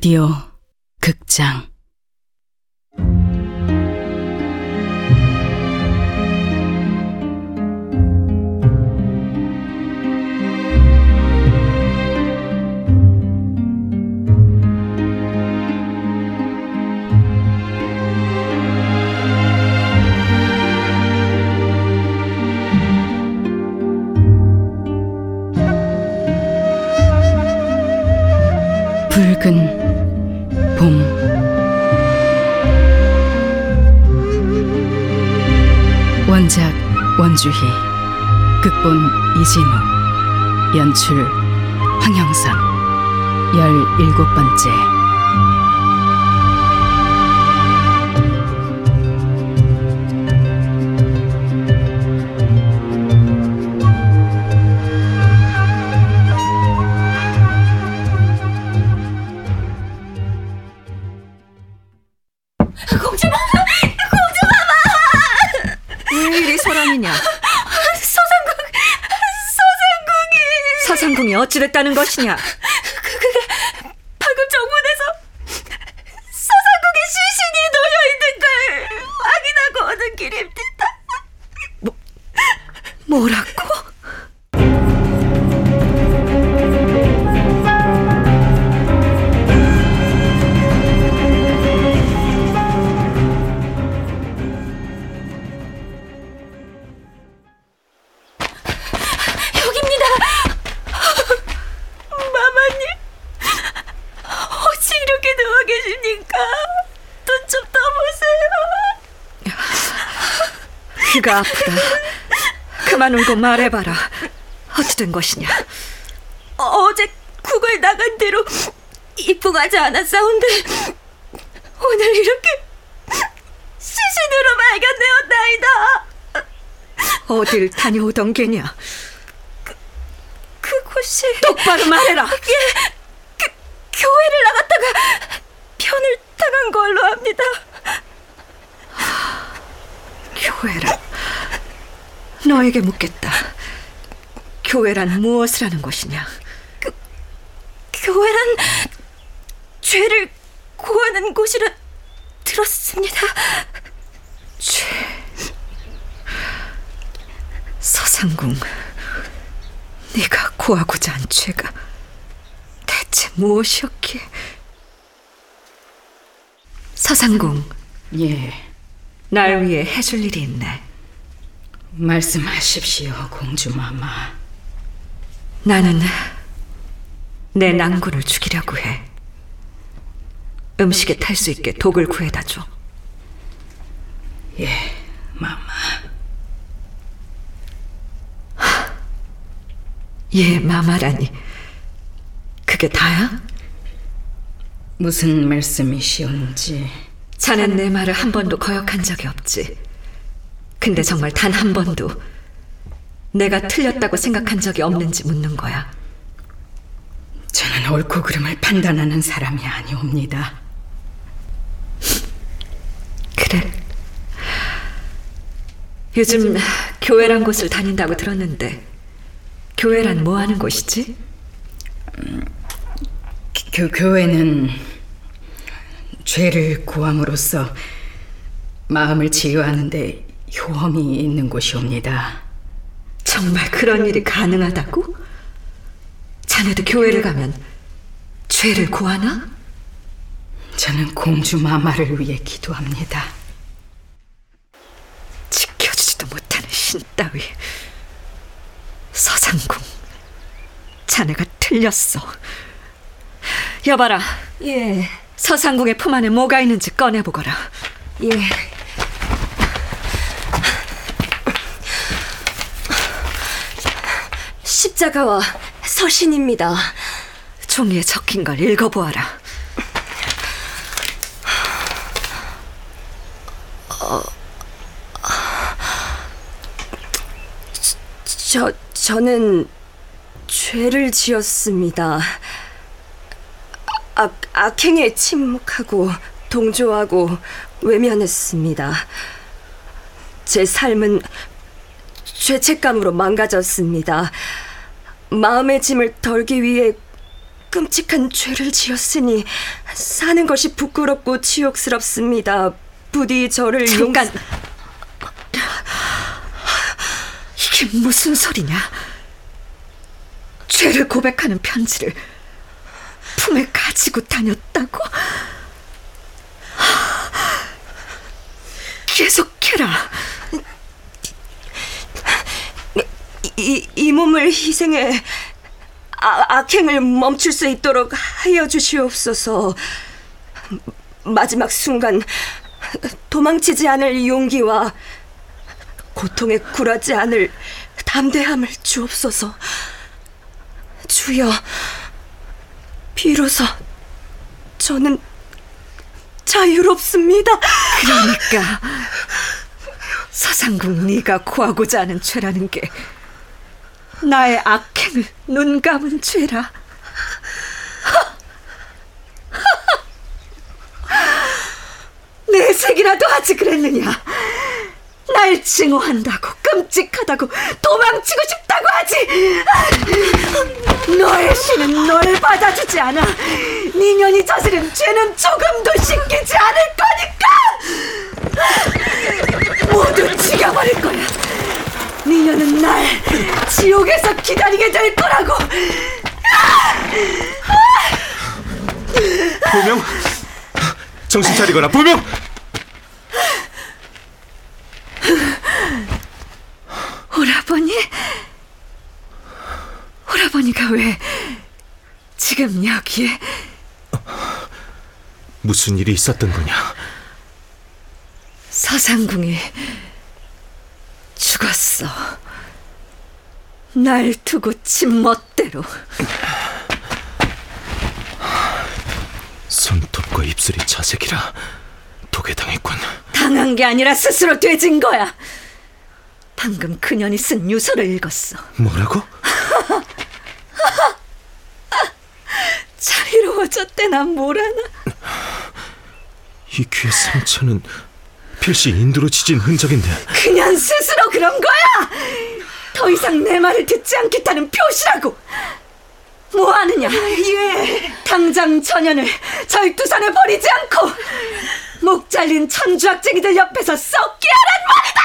라디오 극장. 붉은 봄. 원작 원주희 극본 이진우 연출 황영선. 열일곱 번째 왜 이리 소란이냐? 서상궁, 서상궁이 서상궁이 어찌됐다는 것이냐? 그, 그게 방금 정문에서 서상궁의 시신이 놓여 있는 걸 확인하고 오는 길입니다. 뭐라고? 귀가 아프다. 그만 울고 말해봐라. 어찌 된 것이냐? 어제 국을 나간 대로 입궁하지 않았사온데 오늘 이렇게 시신으로 발견되었나이다. 어딜 다녀오던 게냐? 그곳이 똑바로 말해라. 예, 그, 교회를 나갔다가 편을 당한 걸로 합니다. 교회라. 너에게 묻겠다. 교회란 무엇을 하는 것이냐? 교회란 죄를 구하는 곳이라 들었습니다. 죄. 서상궁. 네가 구하고자 한 죄가 대체 무엇이었기에? 서상궁, 예 날 위해 해줄 일이 있네. 말씀하십시오 공주마마 나는 내 낭군을 죽이려고 해. 음식에 탈 수 있게 독을 구해다 줘. 예 마마 예, 마마라니. 그게 다야? 무슨 말씀이시온지 자넨 내 말을 한 번도 거역한 적이 없지. 근데 정말 단 한 번도 내가 틀렸다고 생각한 적이 없는지 묻는 거야. 저는 옳고 그름을 판단하는 사람이 아니옵니다 그래. 요즘 교회란 곳을 다닌다고 들었는데 교회란 뭐 하는 곳이지? 교, 교회는 죄를 구함으로써 마음을 치유하는데 효험이 있는 곳이옵니다. 정말 그런 일이 가능하다고? 자네도 교회를 가면 죄를 구하나? 저는 공주 마마를 위해 기도합니다. 지켜주지도 못하는 신 따위. 서상궁, 자네가 틀렸어. 여봐라, 예, 서상궁의 품 안에 뭐가 있는지 꺼내보거라. 예. 십자가와 서신입니다. 종이에 적힌 걸 읽어보아라. 저 저는 죄를 지었습니다. 악, 악행에 침묵하고 동조하고 외면했습니다. 제 삶은 죄책감으로 망가졌습니다. 마음의 짐을 덜기 위해 끔찍한 죄를 지었으니 사는 것이 부끄럽고 치욕스럽습니다. 부디 저를 잠깐. 용... 이게 무슨 소리냐? 죄를 고백하는 편지를 품에 가지고 다녔다고? 계속해라. 이, 이 몸을 희생해 아, 악행을 멈출 수 있도록 하여 주시옵소서. 마지막 순간 도망치지 않을 용기와 고통에 굴하지 않을 담대함을 주옵소서. 주여, 비로소 저는 자유롭습니다. 그러니까 서상국 네가 구하고자 하는 죄라는 게 나의 악행을 눈 감은 죄라. 내색이라도 하지 그랬느냐? 날 증오한다고 끔찍하다고 도망치고 싶다고 하지. 너의 신은 너를 받아주지 않아. 네 년이 저지른 죄는 조금도 씻기지 않을 거니까. 모두 죽여버릴 거야. 니녀는 날 지옥에서 기다리게 될 거라고. 보명 정신 차리거라 보명 오라버니? 오라버니가 왜 지금 여기에? 무슨 일이 있었던 거냐 서상궁이 죽었어. 날 두고 지 멋대로. 손톱과 입술이 자색이라 독에 당했군 당한 게 아니라 스스로 되진 거야. 방금 그년이 쓴 유서를 읽었어. 뭐라고? 자유로워졌대 난 뭐라나. 이 귀의 상처는 필시 인두로 지진 흔적인데 그냥 스스로 그런 거야. 더 이상 내 말을 듣지 않겠다는 표시라고. 뭐 하느냐? 예. 당장 전현을 절두산에 버리지 않고 목 잘린 천주학쟁이들 옆에서 썩게 하란 말이다.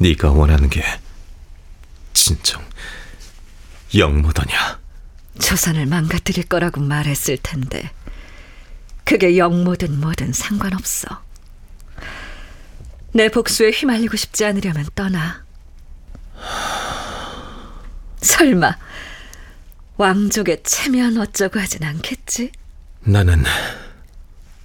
네가 원하는 게 진정 영모더냐 조선을 망가뜨릴 거라고 말했을 텐데 그게 영모든 뭐든 상관없어. 내 복수에 휘말리고 싶지 않으려면 떠나. 설마 왕족의 체면 어쩌고 하진 않겠지? 나는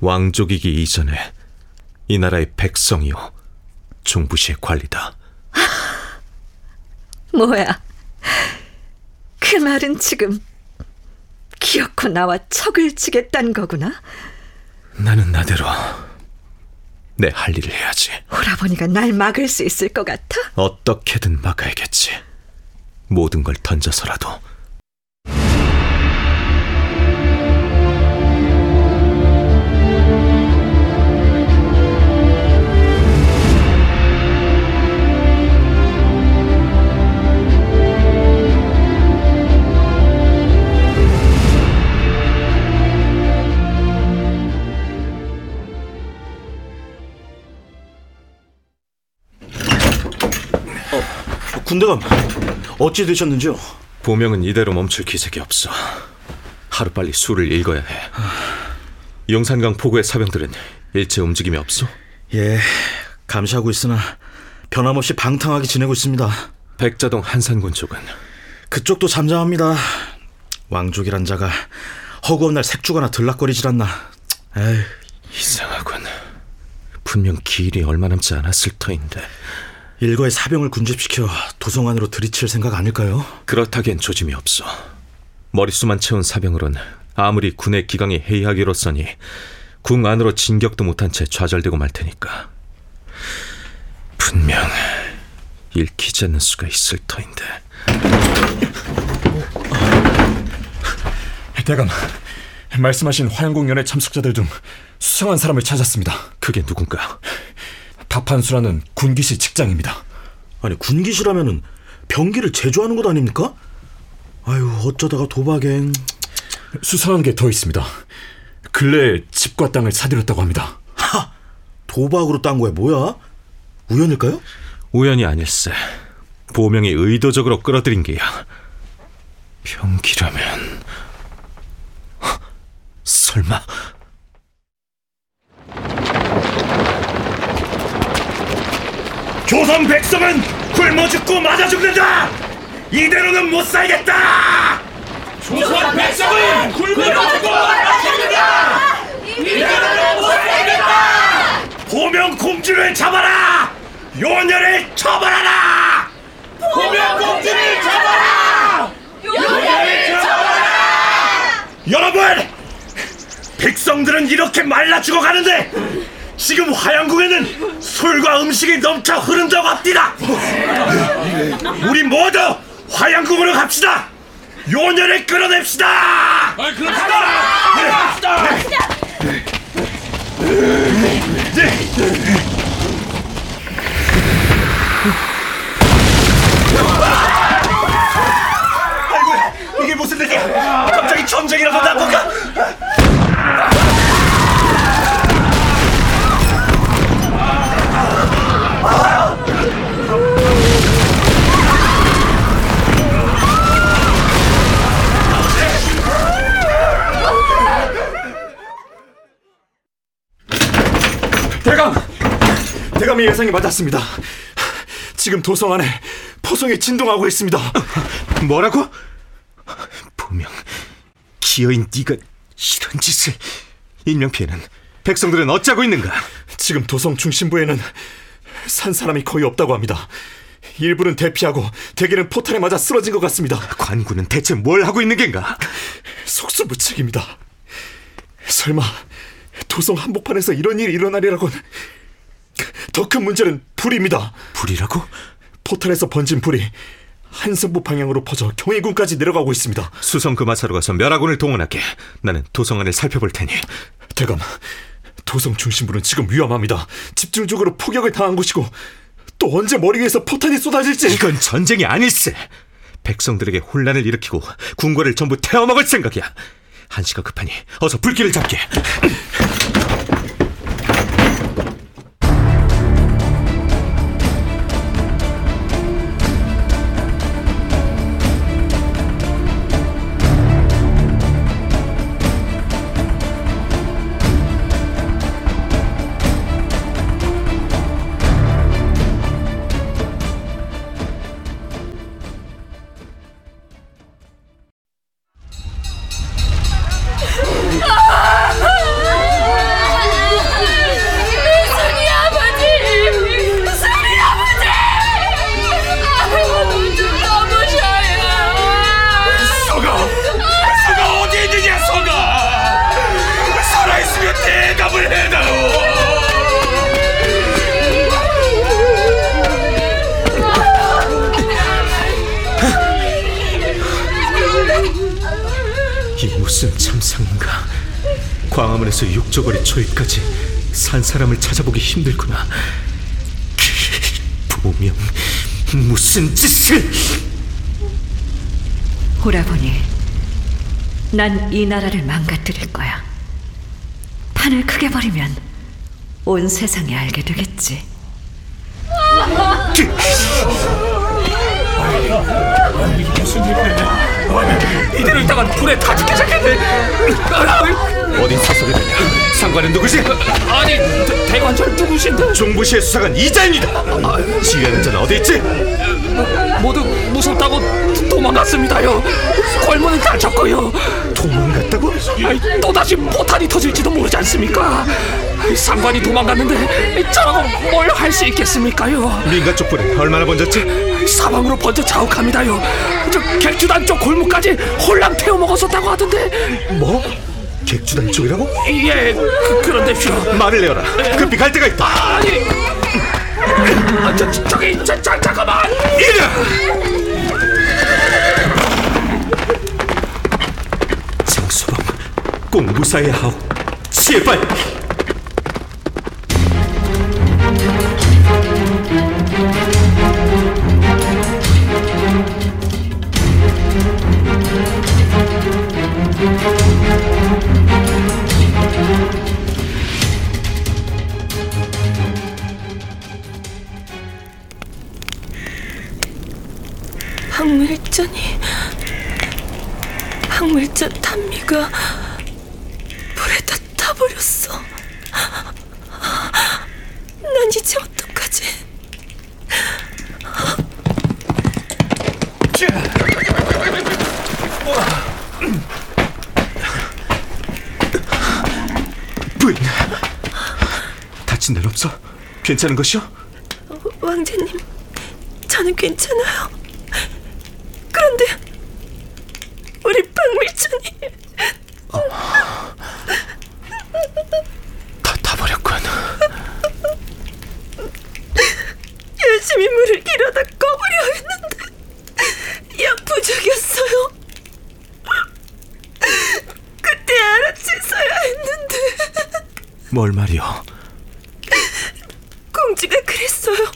왕족이기 이전에 이 나라의 백성이요 종부시의 관리다 뭐야? 그 말은 지금 기어코 나와 척을 지겠다는 거구나? 나는 나대로 내 할 일을 해야지 오라버니가 날 막을 수 있을 것 같아? 어떻게든 막아야겠지 모든 걸 던져서라도 군대감 어찌 되셨는지요? 보명은 이대로 멈출 기색이 없어 하루빨리 수를 읽어야 해 용산강 포구의 사병들은 일체 움직임이 없어? 예, 감시하고 있으나 변함없이 방탕하게 지내고 있습니다. 백자동 한산군 쪽은 그쪽도 잠잠합니다. 왕족이란 자가 허구한 날 색주거나 들락거리질 않나. 에휴, 이상하군 분명 기일이 얼마 남지 않았을 터인데 일거의 사병을 군집시켜 도성 안으로 들이칠 생각 아닐까요? 그렇다기엔 조짐이 없어. 머릿수만 채운 사병으론 아무리 군의 기강이 해이하기로서니 궁 안으로 진격도 못한 채 좌절되고 말 테니까. 분명 읽히지 않는 수가 있을 터인데 대감, 말씀하신 화양공연의 참석자들 중 수상한 사람을 찾았습니다. 그게 누군가 박판수라는 군기시 직장입니다. 아니 군기시라면은 병기를 제조하는 것 아닙니까? 아유 어쩌다가 도박엔 수상한 게 더 있습니다. 근래 집과 땅을 사들였다고 합니다. 하 도박으로 딴 거야 뭐야? 우연일까요? 우연이 아닐세 보명이 의도적으로 끌어들인 게야 병기라면 헉, 설마 조선 백성은 굶어 죽고 맞아 죽는다. 이대로는 못 살겠다. 조선 백성은 굶어 죽고 맞아 죽는다. 이대로는 못 살겠다. 보명 공주를 잡아라. 요녀를 처벌하라. 보명 공주를 잡아라. 요녀를 처벌하라. 여러분, 백성들은 이렇게 말라 죽어가는데 지금 화양궁에는 술과 음식이 넘쳐 흐른다고 합니다. 우리 모두 화양궁으로 갑시다. 요녀를 끌어냅시다. 그렇다. 아이고야, 이게 무슨 일이야? 갑자기 전쟁이라도 난 건가? 감의 예상이 맞았습니다. 지금 도성 안에 포성이 진동하고 있습니다. 뭐라고? 분명 기어인 네가 이런 짓을 인명 피해는 백성들은 어찌하고 있는가? 지금 도성 중심부에는 산 사람이 거의 없다고 합니다. 일부는 대피하고 대개는 포탄에 맞아 쓰러진 것 같습니다. 관군은 대체 뭘 하고 있는 겐가? 속수무책입니다. 설마 도성 한복판에서 이런 일이 일어나리라고는 더 큰 문제는 불입니다. 불이라고? 포탄에서 번진 불이 한성부 방향으로 퍼져 경희군까지 내려가고 있습니다. 수성 금화사로 가서 멸하군을 동원할게. 나는 도성 안을 살펴볼 테니. 대감, 도성 중심부는 지금 위험합니다. 집중적으로 포격을 당한 곳이고 또 언제 머리 위에서 포탄이 쏟아질지 이건 전쟁이 아닐세. 백성들에게 혼란을 일으키고 궁궐을 전부 태워먹을 생각이야. 한시가 급하니 어서 불길을 잡게. 광화문에서 육조거리 초입까지 산 사람을 찾아보기 힘들구나. 분명 무슨 짓을? 오라버니, 난 이 나라를 망가뜨릴 거야. 판을 크게 버리면 온 세상이 알게 되겠지. 이대로 있다간 불에 다 죽게 생겼네! 어디 사서게 되냐? 상관은 누구지? 아니, 대, 관절 누구신데? 중부시의 수사관 이자입니다. 지휘하는 자는 어디 있지? 모두 무섭다고 도망갔습니다요. 골문은 닫혔고요. 도망갔다고? 아이, 또다시 포탄이 터질지도 모르지 않습니까? 상관이 도망갔는데 저라고 뭘 할 수 있겠습니까요? 민가 쪽불은 얼마나 번졌지? 사방으로 번져 자욱합니다요. 저 객주단 쪽 골목까지 홀랑 태워 먹었었다고 하던데. 뭐? 객주단 쪽이라고? 예, 그, 그런데쇼. 말을 내어라. 급히 갈 데가 있다. 아니, 아, 저, 저, 저기 저, 저, 잠깐만 장수범 꼭 무사해야 하오 제발 황물전이 황물전 단미가 불에다 타버렸어. 난 이제 어떡하지? 부인 다친 데는 없어? 괜찮은 것이오? 왕자님, 저는 괜찮아요. 그런데 우리 박물전이 다 타버렸군 열심히 물을 길어다 꺼보려 했는데 약 부족이었어요. 그때 알아챘어야 했는데 뭘 말이오? 공주가 그랬어요.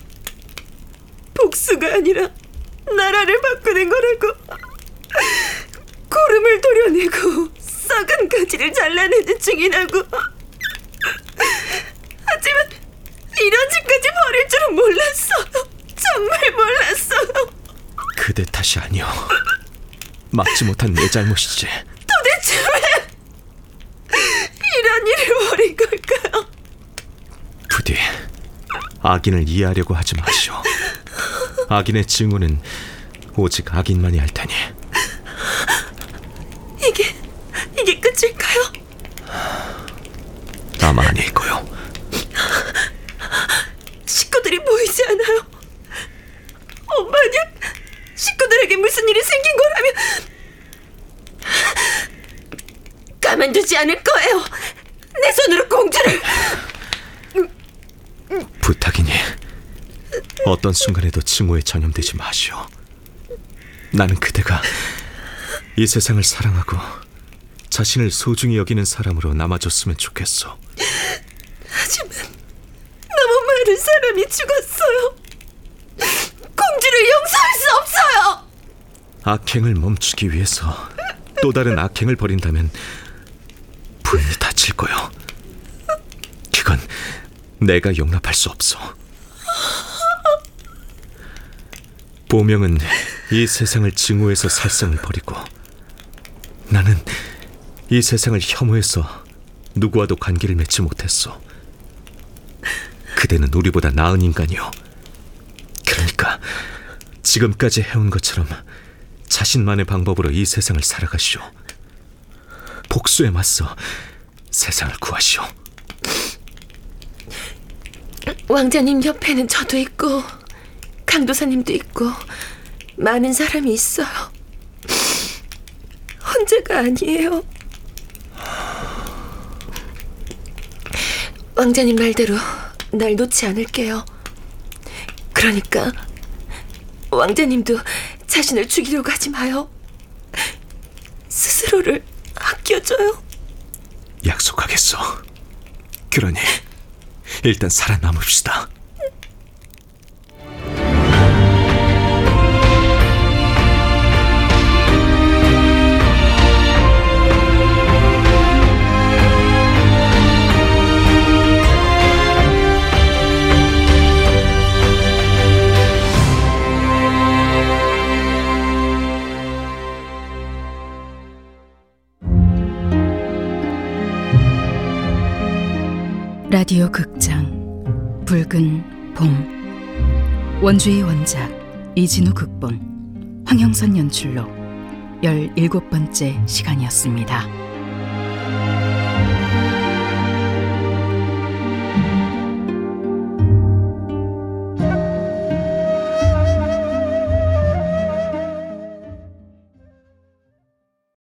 복수가 아니라 나라를 바꾸는 거라고. 고름을 도려내고 썩은 가지를 잘라내는 중이라고. 하지만 이런 짓까지 벌일 줄은 몰랐어요. 정말 몰랐어요. 그대 탓이 아니오 막지 못한 내 잘못이지 도대체 왜 이런 일을 벌인 걸까요? 부디 악인을 이해하려고 하지 마시오. 악인의 증오는 오직 악인만이 할 테니 이게 이게 끝일까요? 아마 아닐 거요. 식구들이 보이지 않아요. 어, 만약 식구들에게 무슨 일이 생긴 거라면 가만두지 않을 거예요. 내 손으로 공주를 부탁이니 어떤 순간에도 증오에 전염되지 마시오. 나는 그대가 이 세상을 사랑하고 자신을 소중히 여기는 사람으로 남아줬으면 좋겠어. 하지만 너무 많은 사람이 죽었어요. 공주를 용서할 수 없어요. 악행을 멈추기 위해서 또 다른 악행을 벌인다면 부인이 다칠 거요. 그건 내가 용납할 수 없어. 보명은 이 세상을 증오해서 살성을 버리고 나는 이 세상을 혐오해서 누구와도 관계를 맺지 못했어. 그대는 우리보다 나은 인간이요. 그러니까 지금까지 해온 것처럼 자신만의 방법으로 이 세상을 살아가시오. 복수에 맞서 세상을 구하시오. 왕자님 옆에는 저도 있고 강도사님도 있고 많은 사람이 있어요. 혼자가 아니에요. 왕자님 말대로 날 놓지 않을게요. 그러니까 왕자님도 자신을 죽이려고 하지 마요. 스스로를 아껴줘요. 약속하겠어. 그러니 일단 살아남읍시다. 라디오 극장 붉은 봄 원주의 원작 이진우 극본 황영선 연출로 17번째 시간이었습니다.